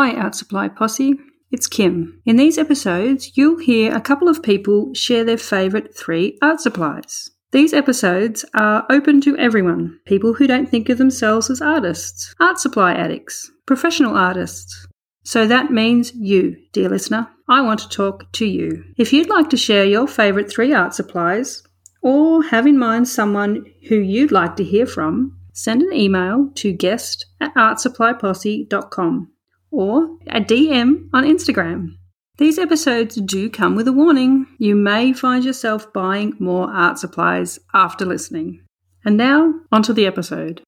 Hi, Art Supply Posse. It's Kim. In these episodes, you'll hear a couple of people share their favourite three art supplies. These episodes are open to everyone people who don't think of themselves as artists, art supply addicts, professional artists. So that means you, dear listener. I want to talk to you. If you'd like to share your favourite three art supplies, or have in mind someone who you'd like to hear from, send an email to guest at artsupplyposse.com or a DM on Instagram. These episodes do come with a warning. You may find yourself buying more art supplies after listening. And now, onto the episode.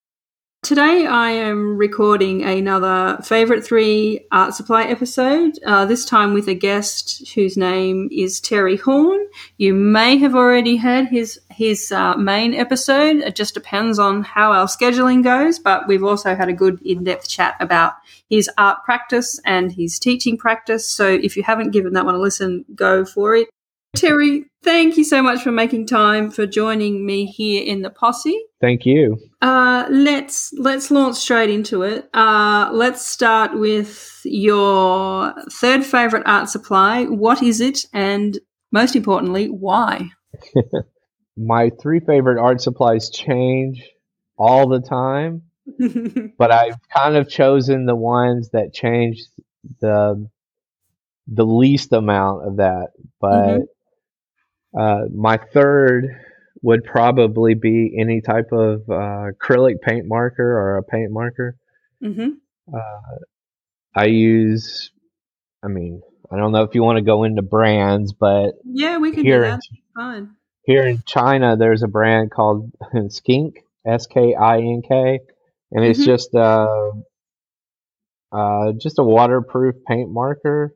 Today, I am recording another Favourite Three Art Supply episode, uh, this time with a guest whose name is Terry Horn. You may have already heard his, his uh, main episode. It just depends on how our scheduling goes, but we've also had a good in depth chat about his art practice and his teaching practice. So if you haven't given that one a listen, go for it. Terry, thank you so much for making time for joining me here in the posse. Thank you. Uh, let's let's launch straight into it. Uh, let's start with your third favorite art supply. What is it, and most importantly, why? My three favorite art supplies change all the time, but I've kind of chosen the ones that change the the least amount of that. But mm-hmm. Uh, my third would probably be any type of uh, acrylic paint marker or a paint marker. Mm-hmm. Uh, I use, I mean, I don't know if you want to go into brands, but yeah, we can here do that. In, Fine. Here in China, there's a brand called Skink, S K I N K, and it's mm-hmm. just uh, uh, just a waterproof paint marker.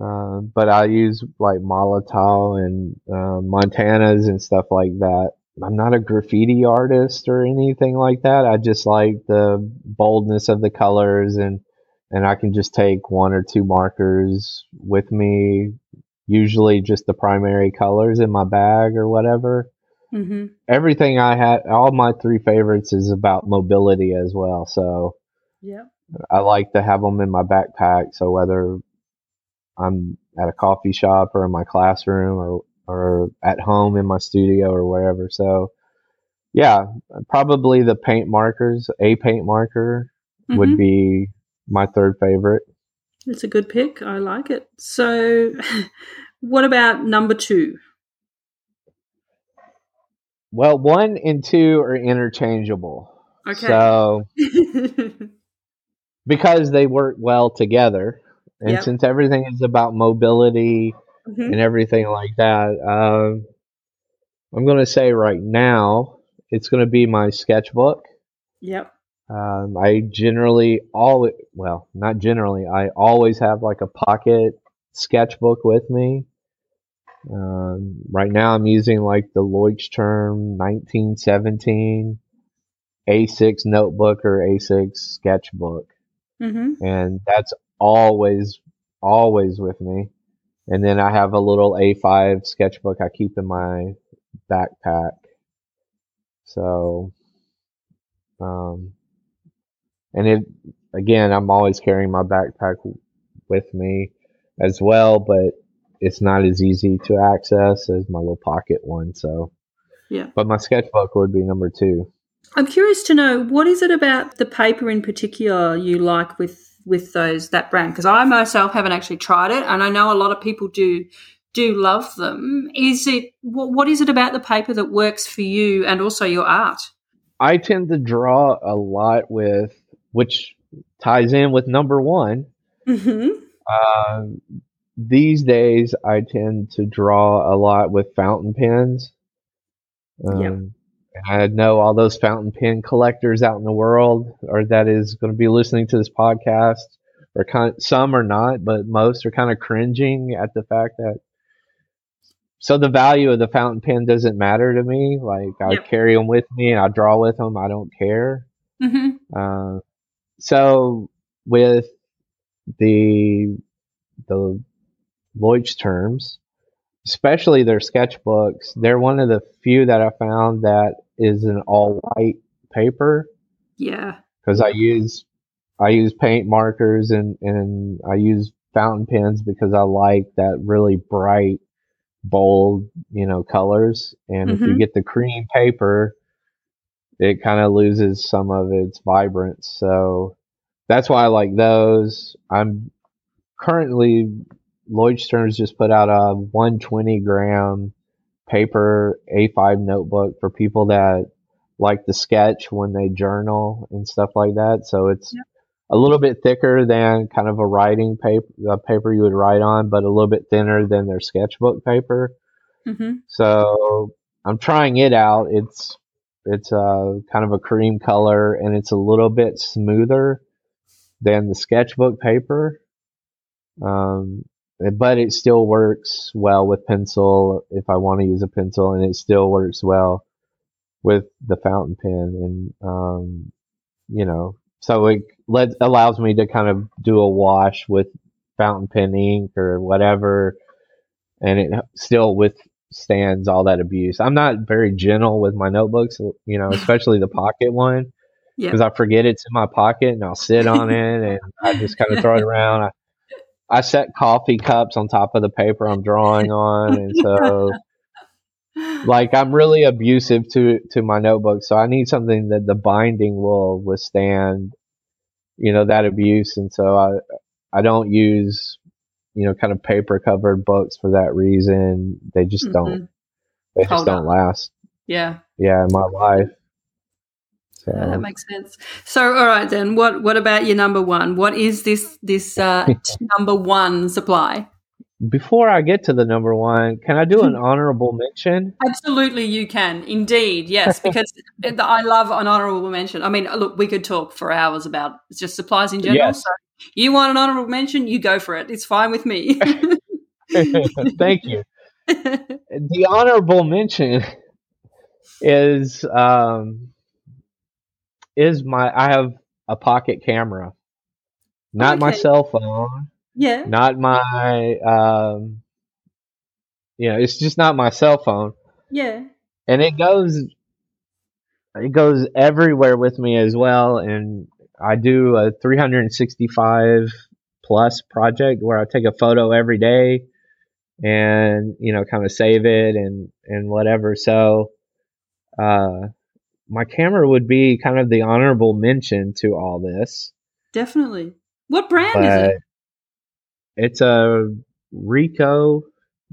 Uh, but I use like Molotow and uh, Montanas and stuff like that. I'm not a graffiti artist or anything like that. I just like the boldness of the colors and and I can just take one or two markers with me, usually just the primary colors in my bag or whatever. Mm-hmm. Everything I had, all my three favorites is about mobility as well. So yeah, I like to have them in my backpack. So whether I'm at a coffee shop or in my classroom or or at home in my studio or wherever. So yeah, probably the paint markers, a paint marker mm-hmm. would be my third favorite. It's a good pick. I like it. So what about number 2? Well, 1 and 2 are interchangeable. Okay. So because they work well together, and yep. since everything is about mobility mm-hmm. and everything like that, um, I'm going to say right now it's going to be my sketchbook. Yep. Um, I generally always, well, not generally, I always have like a pocket sketchbook with me. Um, right now I'm using like the Leuchtturm 1917 A6 notebook or A6 sketchbook. Mm-hmm. And that's always, always with me. And then I have a little A5 sketchbook I keep in my backpack. So, um, and it, again, I'm always carrying my backpack with me as well, but it's not as easy to access as my little pocket one. So, yeah. But my sketchbook would be number two. I'm curious to know what is it about the paper in particular you like with with those that brand because I myself haven't actually tried it, and I know a lot of people do do love them. Is it what, what is it about the paper that works for you and also your art? I tend to draw a lot with which ties in with number one. Mm-hmm. Uh, these days, I tend to draw a lot with fountain pens. Um, yep. I know all those fountain pen collectors out in the world, or that is going to be listening to this podcast, or kind of, some are not, but most are kind of cringing at the fact that. So the value of the fountain pen doesn't matter to me. Like I carry them with me and I draw with them. I don't care. Mm-hmm. Uh, so with the the Leuchtturms, especially their sketchbooks, they're one of the few that I found that is an all white paper. Yeah. Because I use I use paint markers and and I use fountain pens because I like that really bright, bold, you know, colors. And mm-hmm. if you mm-hmm. get the cream paper, it kind of loses some of its vibrance. So that's why I like those. I'm currently Leuchtturm just put out a 120 gram paper A5 notebook for people that like the sketch when they journal and stuff like that. So it's yep. a little bit thicker than kind of a writing paper, the paper you would write on, but a little bit thinner than their sketchbook paper. Mm-hmm. So I'm trying it out. It's it's a uh, kind of a cream color and it's a little bit smoother than the sketchbook paper. Um, but it still works well with pencil if I want to use a pencil, and it still works well with the fountain pen. And um, you know, so it let, allows me to kind of do a wash with fountain pen ink or whatever, and it still withstands all that abuse. I'm not very gentle with my notebooks, you know, especially the pocket one. Because I forget it's in my pocket and I'll sit on it and I just kind of throw it around. I, I set coffee cups on top of the paper I'm drawing on, and so like I'm really abusive to to my notebook. So I need something that the binding will withstand, you know, that abuse. And so I I don't use you know kind of paper covered books for that reason. They just mm-hmm. don't they just Hold don't on. last. Yeah. Yeah, in my life. So. Yeah, that makes sense. So, all right then. What what about your number one? What is this this uh, number one supply? Before I get to the number one, can I do an honorable mention? Absolutely, you can. Indeed, yes, because I love an honorable mention. I mean, look, we could talk for hours about just supplies in general. Yes. So, you want an honorable mention? You go for it. It's fine with me. Thank you. the honorable mention is um, is my I have a pocket camera, not okay. my cell phone. Yeah. Not my um. You know, it's just not my cell phone. Yeah. And it goes. It goes everywhere with me as well, and I do a 365 plus project where I take a photo every day and you know kind of save it and and whatever so uh my camera would be kind of the honorable mention to all this. Definitely. What brand but is it? It's a Ricoh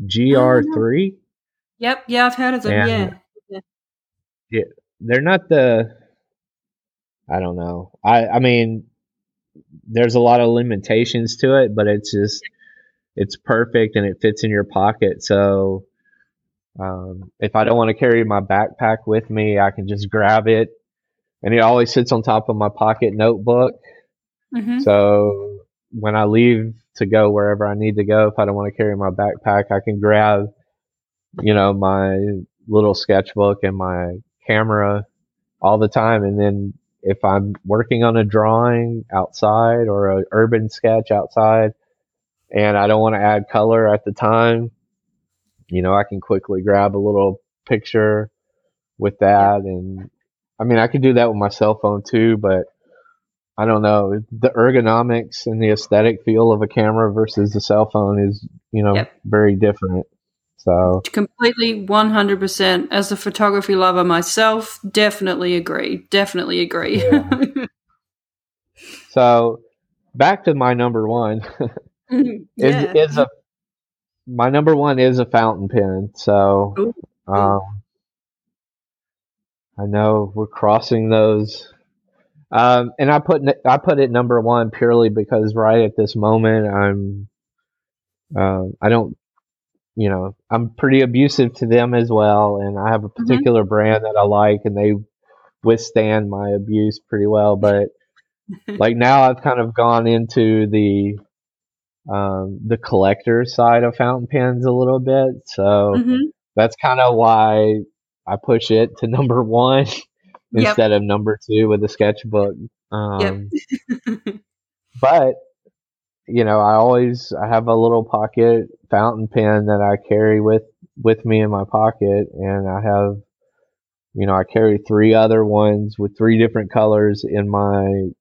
GR3. Yep, yeah, I've heard of them. And yeah. yeah. They're not the I don't know. I I mean there's a lot of limitations to it, but it's just it's perfect and it fits in your pocket. So um, if I don't want to carry my backpack with me, I can just grab it, and it always sits on top of my pocket notebook. Mm-hmm. So when I leave to go wherever I need to go, if I don't want to carry my backpack, I can grab, you know, my little sketchbook and my camera all the time. And then if I'm working on a drawing outside or an urban sketch outside, and I don't want to add color at the time, you know, I can quickly grab a little picture with that. And I mean, I could do that with my cell phone too, but I don't know. The ergonomics and the aesthetic feel of a camera versus the cell phone is, you know, yep. very different. So completely 100% as a photography lover myself, definitely agree. Definitely agree. Yeah. so back to my number one mm-hmm. yeah. is, is a my number one is a fountain pen. So, um, I know we're crossing those. Um, and I put I put it number one purely because right at this moment I'm uh, I don't you know I'm pretty abusive to them as well, and I have a mm-hmm. particular mm-hmm. brand that I like, and they withstand my abuse pretty well. But like now I've kind of gone into the um, the collector side of fountain pens a little bit. So mm-hmm. that's kind of why I push it to number one instead yep. of number two with the sketchbook. Um, yep. but you know, I always I have a little pocket fountain pen that I carry with with me in my pocket, and I have, you know, I carry three other ones with three different colors in my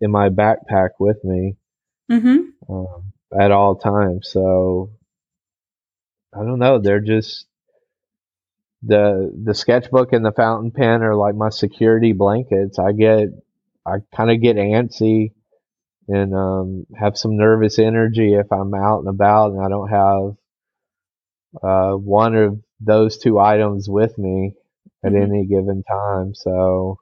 in my backpack with me mm-hmm. um, at all times. So I don't know. They're just the the sketchbook and the fountain pen are like my security blankets. I get I kind of get antsy and um, have some nervous energy if I'm out and about and I don't have uh, one of those two items with me at mm-hmm. any given time. So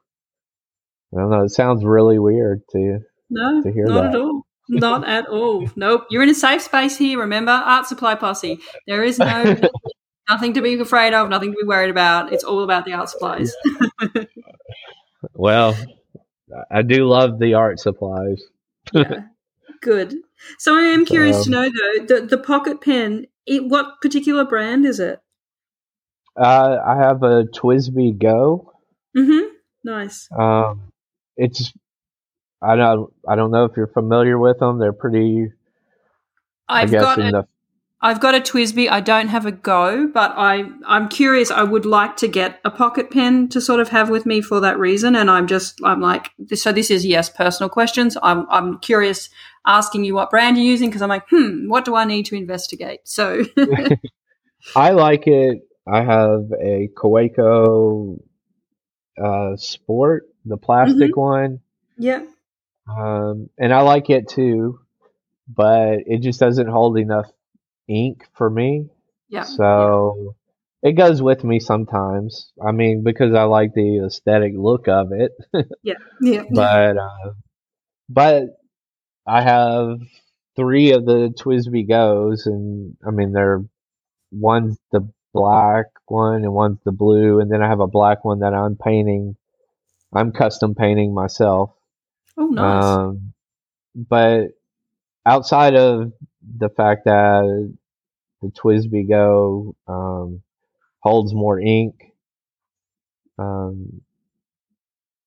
I don't know. It sounds really weird to no, to hear not that. at all. Not at all. Nope. You're in a safe space here. Remember, Art Supply Posse. There is no nothing to be afraid of, nothing to be worried about. It's all about the art supplies. well, I do love the art supplies. yeah. Good. So I am curious to know though the the pocket pen. It, what particular brand is it? Uh, I have a TWSBI Go. Mm-hmm. Nice. Um, it's I don't I don't know if you're familiar with them. They're pretty. I've got a, the, I've got a TWSBI. I don't have a Go, but I I'm curious. I would like to get a pocket pen to sort of have with me for that reason. And I'm just I'm like so. This is yes, personal questions. I'm I'm curious, asking you what brand you're using because I'm like, hmm, what do I need to investigate? So. I like it. I have a Kaweco uh, Sport, the plastic mm-hmm. one. Yeah. Um, and I like it too, but it just doesn't hold enough ink for me. Yeah. So yeah. it goes with me sometimes. I mean, because I like the aesthetic look of it. yeah. Yeah. but uh, but I have three of the TWSBI Goes, and I mean they're one's the black one and one's the blue, and then I have a black one that I'm painting. I'm custom painting myself. Oh, nice. Um, but outside of the fact that the TWSBI Go um, holds more ink, um,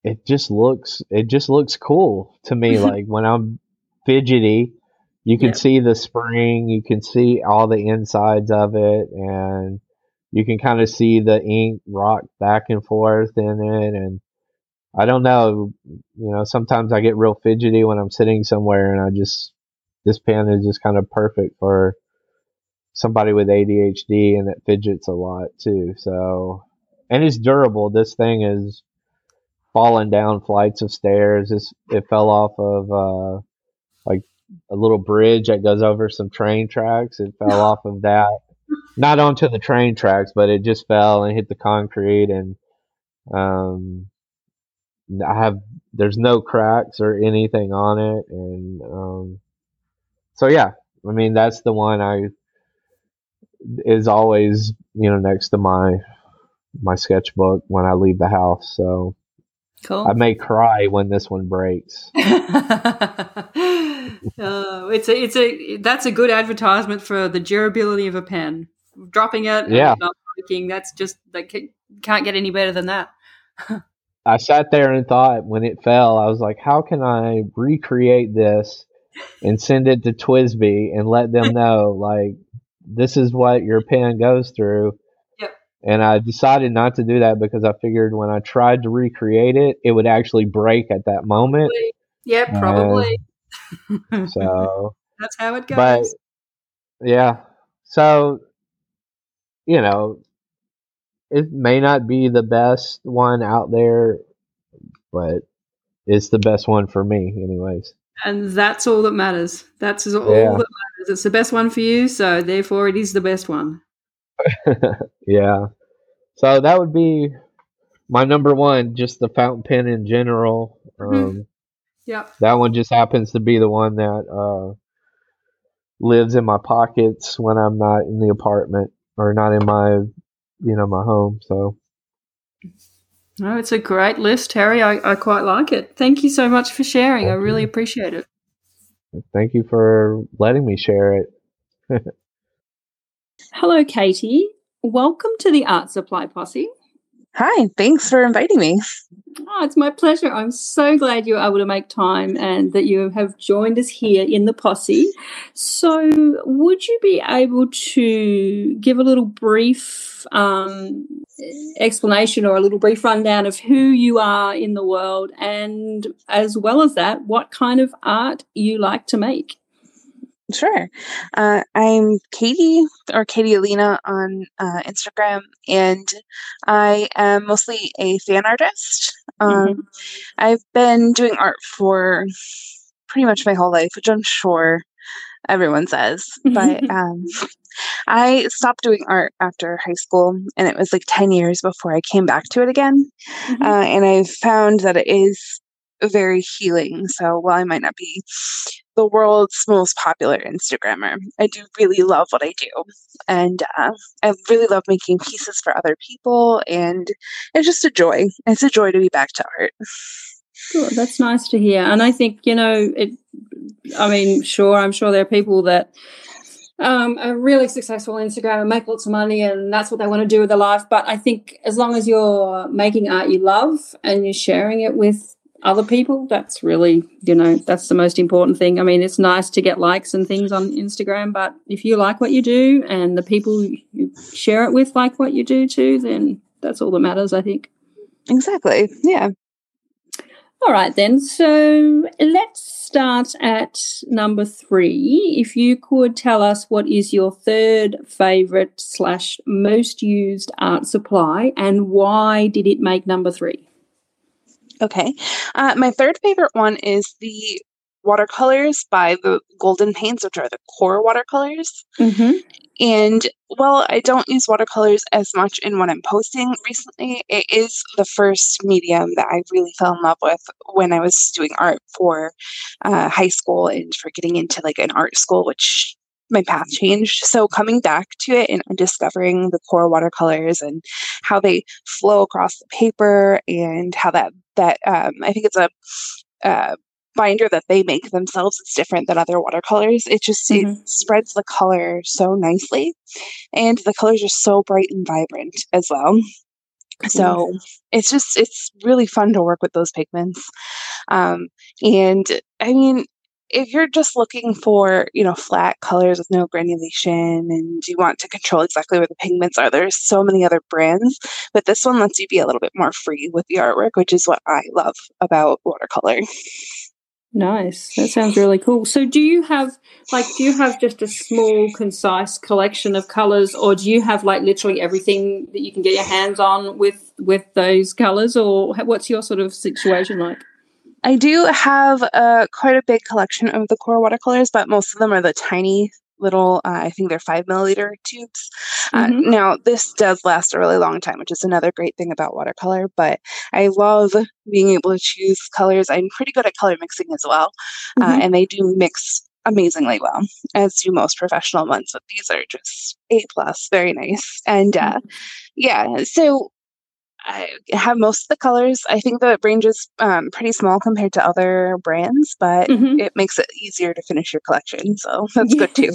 it just looks it just looks cool to me. like when I'm fidgety, you can see the spring, you can see all the insides of it, and you can kind of see the ink rock back and forth in it, and I don't know. You know, sometimes I get real fidgety when I'm sitting somewhere, and I just this pen is just kind of perfect for somebody with ADHD, and it fidgets a lot too. So, and it's durable. This thing is falling down flights of stairs. This it fell off of uh, like a little bridge that goes over some train tracks. It fell off of that, not onto the train tracks, but it just fell and hit the concrete and um I have there's no cracks or anything on it, and um, so yeah, I mean that's the one I is always you know next to my my sketchbook when I leave the house. So cool. I may cry when this one breaks. uh, it's a it's a that's a good advertisement for the durability of a pen. Dropping it, yeah, not breaking. That's just that can't get any better than that. I sat there and thought when it fell, I was like, how can I recreate this and send it to TWSBI and let them know like this is what your pen goes through. Yep. And I decided not to do that because I figured when I tried to recreate it, it would actually break at that moment. Yeah, probably. so that's how it goes. But yeah. So you know, it may not be the best one out there, but it's the best one for me, anyways. And that's all that matters. That's all yeah. that matters. It's the best one for you, so therefore it is the best one. yeah. So that would be my number one, just the fountain pen in general. Mm-hmm. Um, yep. That one just happens to be the one that uh, lives in my pockets when I'm not in the apartment or not in my you know my home. So. No, it's a great list, Harry. I, I quite like it. Thank you so much for sharing. Thank I really you. appreciate it. Thank you for letting me share it. Hello, Katie. Welcome to the Art Supply Posse. Hi, thanks for inviting me. Oh, it's my pleasure. I'm so glad you were able to make time and that you have joined us here in the posse. So, would you be able to give a little brief um, explanation or a little brief rundown of who you are in the world and, as well as that, what kind of art you like to make? Sure. Uh, I'm Katie or Katie Alina on uh, Instagram, and I am mostly a fan artist. Um, mm-hmm. I've been doing art for pretty much my whole life, which I'm sure everyone says. But um, I stopped doing art after high school, and it was like 10 years before I came back to it again. Mm-hmm. Uh, and I found that it is very healing. So while I might not be the world's most popular Instagrammer, I do really love what I do. And uh, I really love making pieces for other people. And it's just a joy. It's a joy to be back to art. That's nice to hear. And I think, you know, it, I mean, sure, I'm sure there are people that um, are really successful on Instagram and make lots of money, and that's what they want to do with their life. But I think as long as you're making art you love and you're sharing it with other people that's really you know that's the most important thing. I mean it's nice to get likes and things on instagram but if you like what you do and the people you share it with like what you do too then that's all that matters i think. Exactly. Yeah. All right then. So let's start at number three. If you could tell us what is your third favorite slash most used art supply and why did it make number three Okay. Uh, my third favorite one is the watercolors by the Golden Paints, which are the QoR watercolors. Mm-hmm. And while I don't use watercolors as much in what I'm posting recently, it is the first medium that I really fell in love with when I was doing art for uh, high school and for getting into like an art school, which my path changed. So coming back to it and discovering the QoR watercolors and how they flow across the paper and how that that um, I think it's a uh, binder that they make themselves. It's different than other watercolors. It just mm-hmm. it spreads the color so nicely, and the colors are so bright and vibrant as well. So it's just it's really fun to work with those pigments. Um, and I mean, if you're just looking for, you know, flat colors with no granulation and you want to control exactly where the pigments are, there's so many other brands, but this one lets you be a little bit more free with the artwork, which is what I love about watercolor. Nice. That sounds really cool. So do you have like do you have just a small concise collection of colors or do you have like literally everything that you can get your hands on with with those colors or what's your sort of situation like? I do have uh, quite a big collection of the QoR watercolors, but most of them are the tiny little, uh, I think they're five milliliter tubes. Uh, mm-hmm. now, this does last a really long time, which is another great thing about watercolor, but I love being able to choose colors. I'm pretty good at color mixing as well, uh, mm-hmm. and they do mix amazingly well, as do most professional ones, but these are just A plus, very nice. And uh, mm-hmm. yeah, so I have most of the colors. I think the range is um, pretty small compared to other brands, but mm-hmm. it makes it easier to finish your collection. So that's good too.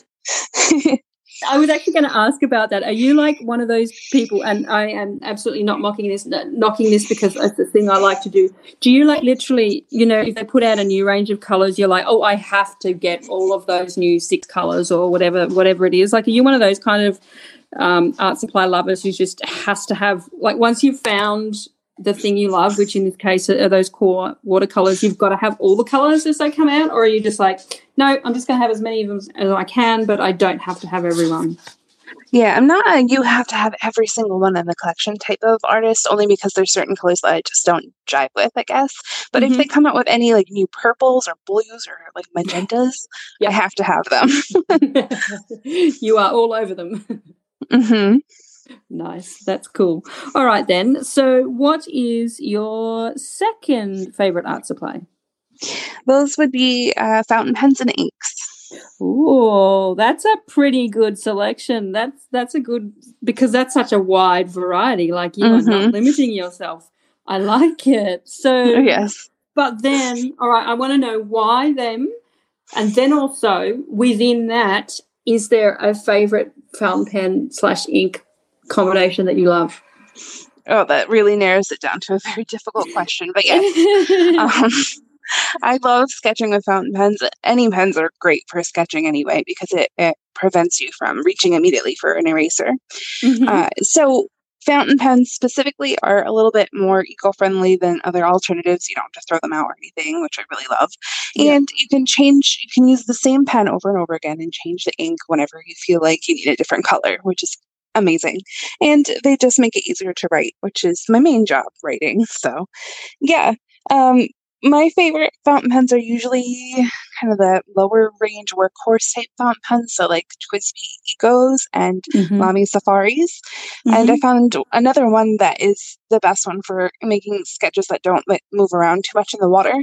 I was actually going to ask about that. Are you like one of those people? And I am absolutely not mocking this, knocking this because it's the thing I like to do. Do you like literally, you know, if they put out a new range of colors, you're like, oh, I have to get all of those new six colors or whatever, whatever it is. Like, are you one of those kind of um, art supply lovers who just has to have like once you've found the thing you love, which in this case are those QoR watercolors, you've got to have all the colors as they come out, or are you just like, no, I'm just going to have as many of them as I can, but I don't have to have everyone. Yeah, I'm not a you have to have every single one in the collection type of artist, only because there's certain colors that I just don't jive with, I guess. But mm-hmm. if they come out with any like new purples or blues or like magentas, I have to have them. you are all over them. Mm-hmm. Nice. That's cool. All right, then. So, what is your second favorite art supply? Those would be uh, fountain pens and inks. Oh, that's a pretty good selection. That's that's a good because that's such a wide variety. Like you mm-hmm. are not mm-hmm. limiting yourself. I like it. So yes. But then, all right, I want to know why them, and then also within that, is there a favorite fountain pen slash ink combination that you love? Oh, that really narrows it down to a very difficult question. But yes, um, I love sketching with fountain pens. Any pens are great for sketching anyway because it, it prevents you from reaching immediately for an eraser. Mm-hmm. Uh, so fountain pens specifically are a little bit more eco-friendly than other alternatives you don't have to throw them out or anything which i really love yeah. and you can change you can use the same pen over and over again and change the ink whenever you feel like you need a different color which is amazing and they just make it easier to write which is my main job writing so yeah um, my favorite fountain pens are usually kind of the lower range workhorse type fountain pens, so like TWSBI Ecos and mm-hmm. Lamy Safaris. Mm-hmm. And I mm-hmm. found another one that is the best one for making sketches that don't like move around too much in the water.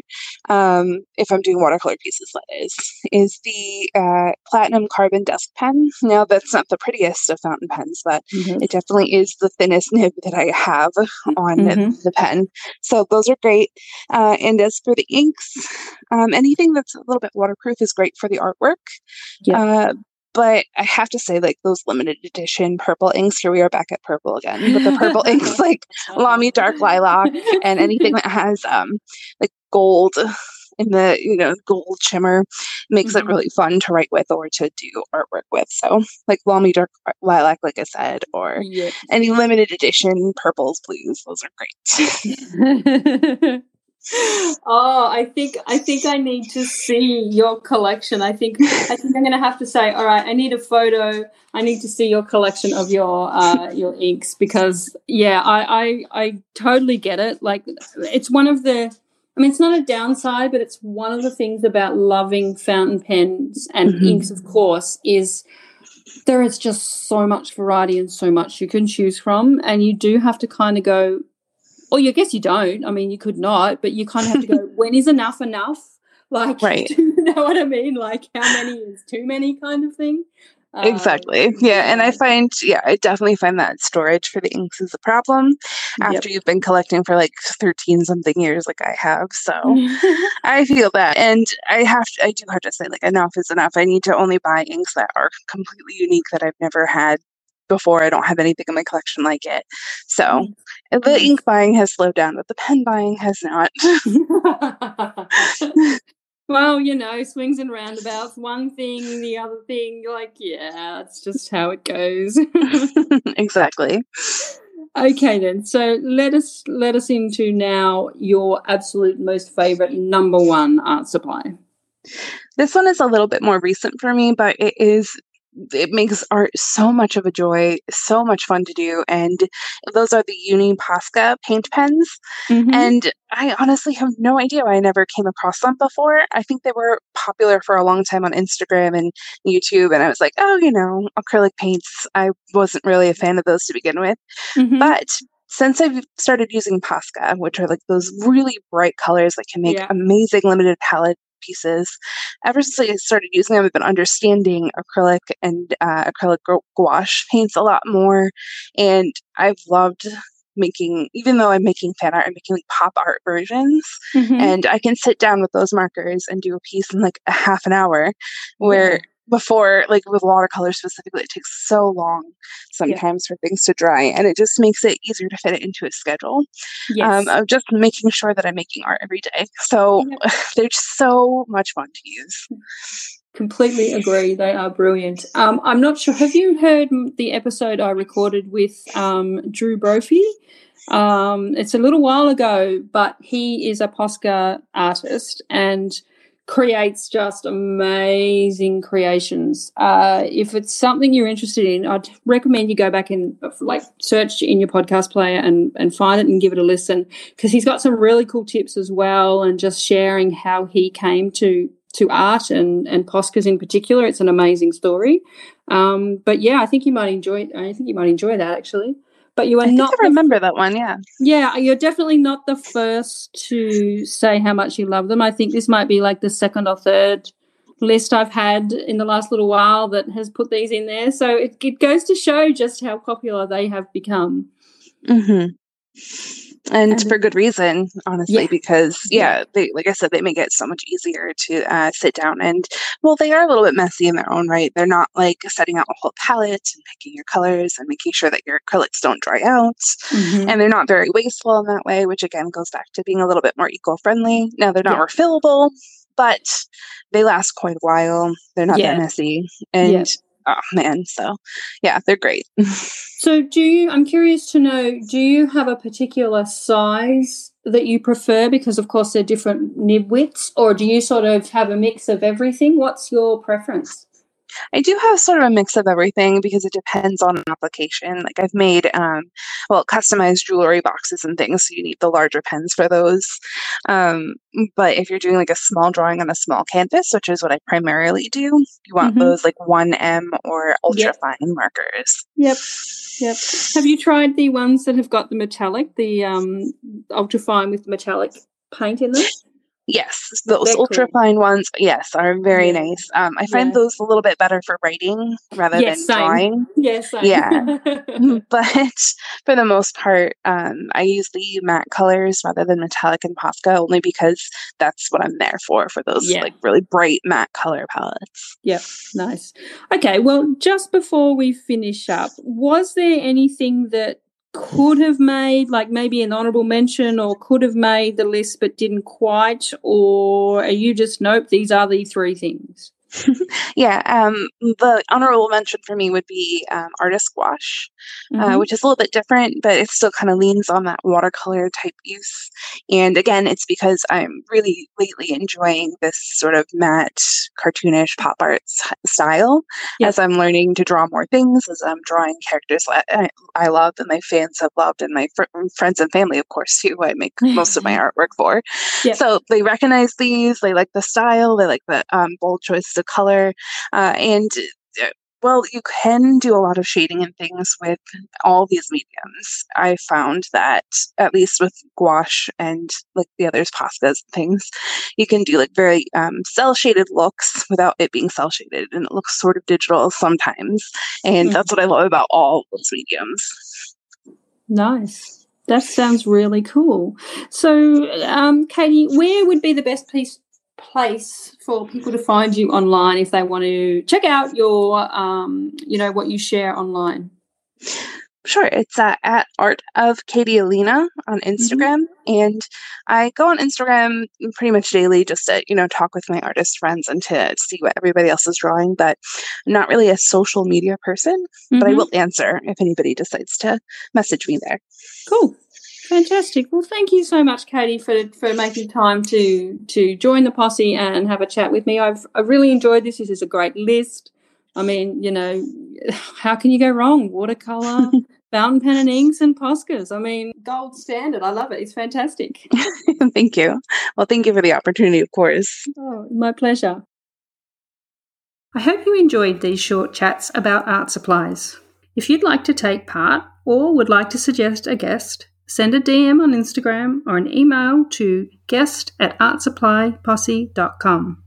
Um, if I'm doing watercolor pieces, that is, is the uh, Platinum Carbon Desk Pen. Now that's not the prettiest of fountain pens, but mm-hmm. it definitely is the thinnest nib that I have on mm-hmm. the pen. So those are great. Uh, and as for the inks, um, anything that's a little bit waterproof is great for the artwork. Yeah. Uh, but I have to say, like those limited edition purple inks, here we are back at purple again. But the purple inks, like Lamy Dark Lilac, and anything that has um like gold in the you know gold shimmer makes mm-hmm. it really fun to write with or to do artwork with. So like Lamy Dark Lilac, like I said, or yeah. any limited edition purples, blues, those are great. oh, I think I think I need to see your collection. I think I think I'm going to have to say, all right, I need a photo. I need to see your collection of your uh, your inks because yeah, I, I I totally get it. Like it's one of the. I mean, it's not a downside, but it's one of the things about loving fountain pens and mm-hmm. inks, of course, is there is just so much variety and so much you can choose from, and you do have to kind of go or you, I guess you don't. I mean, you could not, but you kind of have to go, when is enough enough? Like, right. do you know what I mean? Like, how many is too many kind of thing? Exactly. Um, yeah. And I find, yeah, I definitely find that storage for the inks is a problem after yep. you've been collecting for like 13 something years, like I have. So I feel that. And I have to, I do have to say, like, enough is enough. I need to only buy inks that are completely unique that I've never had before. I don't have anything in my collection like it. So mm-hmm. the ink buying has slowed down, but the pen buying has not. well, you know, swings and roundabouts, one thing, the other thing, like, yeah, that's just how it goes. exactly. Okay then. So let us let us into now your absolute most favorite number one art supply. This one is a little bit more recent for me, but it is it makes art so much of a joy, so much fun to do. And those are the Uni Posca paint pens. Mm-hmm. And I honestly have no idea why I never came across them before. I think they were popular for a long time on Instagram and YouTube. And I was like, oh, you know, acrylic paints. I wasn't really a fan of those to begin with. Mm-hmm. But since I've started using Posca, which are like those really bright colors that can make yeah. amazing limited palette pieces. Ever since I started using them, I've been understanding acrylic and uh, acrylic gouache paints a lot more. And I've loved making, even though I'm making fan art, I'm making like pop art versions. Mm-hmm. And I can sit down with those markers and do a piece in like a half an hour where. Yeah before like with watercolor specifically it takes so long sometimes yeah. for things to dry and it just makes it easier to fit it into a schedule um, yes. um, of just making sure that i'm making art every day so yeah. they're just so much fun to use completely agree they are brilliant um, i'm not sure have you heard the episode i recorded with um, drew brophy um, it's a little while ago but he is a posca artist and creates just amazing creations. Uh, if it's something you're interested in, I'd recommend you go back and like search in your podcast player and and find it and give it a listen because he's got some really cool tips as well and just sharing how he came to to art and and Poscas in particular. It's an amazing story. Um, but yeah, I think you might enjoy. I think you might enjoy that actually but you are I not. I remember that one. Yeah. Yeah, you're definitely not the first to say how much you love them. I think this might be like the second or third list I've had in the last little while that has put these in there. So it, it goes to show just how popular they have become. Mm-hmm. And, and for good reason honestly yeah. because yeah, yeah, they like i said they make it so much easier to uh, sit down and well they are a little bit messy in their own right. They're not like setting out a whole palette and picking your colors and making sure that your acrylics don't dry out. Mm-hmm. and they're not very wasteful in that way which again goes back to being a little bit more eco-friendly. Now they're not yeah. refillable but they last quite a while. They're not that messy. And oh man so yeah they're great. So do you i'm curious to know do you have a particular size that you prefer? Because of course they're different nib widths or do you sort of have a mix of everything? What's your preference I do have sort of a mix of everything because it depends on application. Like I've made, um, well, customized jewelry boxes and things, so you need the larger pens for those. Um, but if you're doing like a small drawing on a small canvas, which is what I primarily do, you want mm-hmm. those like 1M or ultra yep. fine markers. Yep. Yep. Have you tried the ones that have got the metallic, the um, ultra fine with metallic paint in them? Yes, those ultra cool. fine ones, yes, are very yeah. nice. Um, I find yeah. those a little bit better for writing rather yes, than same. drawing. Yes, same. yeah. but for the most part, um, I use the matte colors rather than metallic and Posca only because that's what I'm there for, for those yeah. like really bright matte color palettes. Yep, nice. Okay, well, just before we finish up, was there anything that could have made like maybe an honorable mention or could have made the list but didn't quite or are you just nope these are the three things yeah, um, the honorable mention for me would be um, artist gouache, uh, mm-hmm. uh, which is a little bit different, but it still kind of leans on that watercolor type use. And again, it's because I'm really lately enjoying this sort of matte, cartoonish pop art style yep. as I'm learning to draw more things, as I'm drawing characters I, I love and my fans have loved, and my fr- friends and family, of course, too, I make most of my artwork for. Yep. So they recognize these, they like the style, they like the um, bold choices of color. Uh, and uh, well, you can do a lot of shading and things with all these mediums. I found that at least with gouache and like the others, Poscas and things, you can do like very um, cel shaded looks without it being cel shaded, and it looks sort of digital sometimes. And mm-hmm. that's what I love about all those mediums. Nice. That sounds really cool. So, um, Katie, where would be the best place place for people to find you online if they want to check out your, um, you know, what you share online? Sure, it's uh, at Art of Katie Alina on mm-hmm. Instagram, mm-hmm. and I go on Instagram pretty much daily just to you know talk with my artist friends and to see what everybody else is drawing. But I'm not really a social media person, mm-hmm. but I mm-hmm. will answer if anybody decides to message me there. Cool. Fantastic. Well, thank you so much, Katie, for for making time to to join the posse and have a chat with me. I've I really enjoyed this. This is a great list. I mean, you know, how can you go wrong? Watercolor, fountain pen and inks, and Poscas. I mean, gold standard. I love it. It's fantastic. thank you. Well, thank you for the opportunity, of course. Oh, my pleasure. I hope you enjoyed these short chats about art supplies. If you'd like to take part or would like to suggest a guest, Send a DM on Instagram or an email to guest at artsupplyposse.com.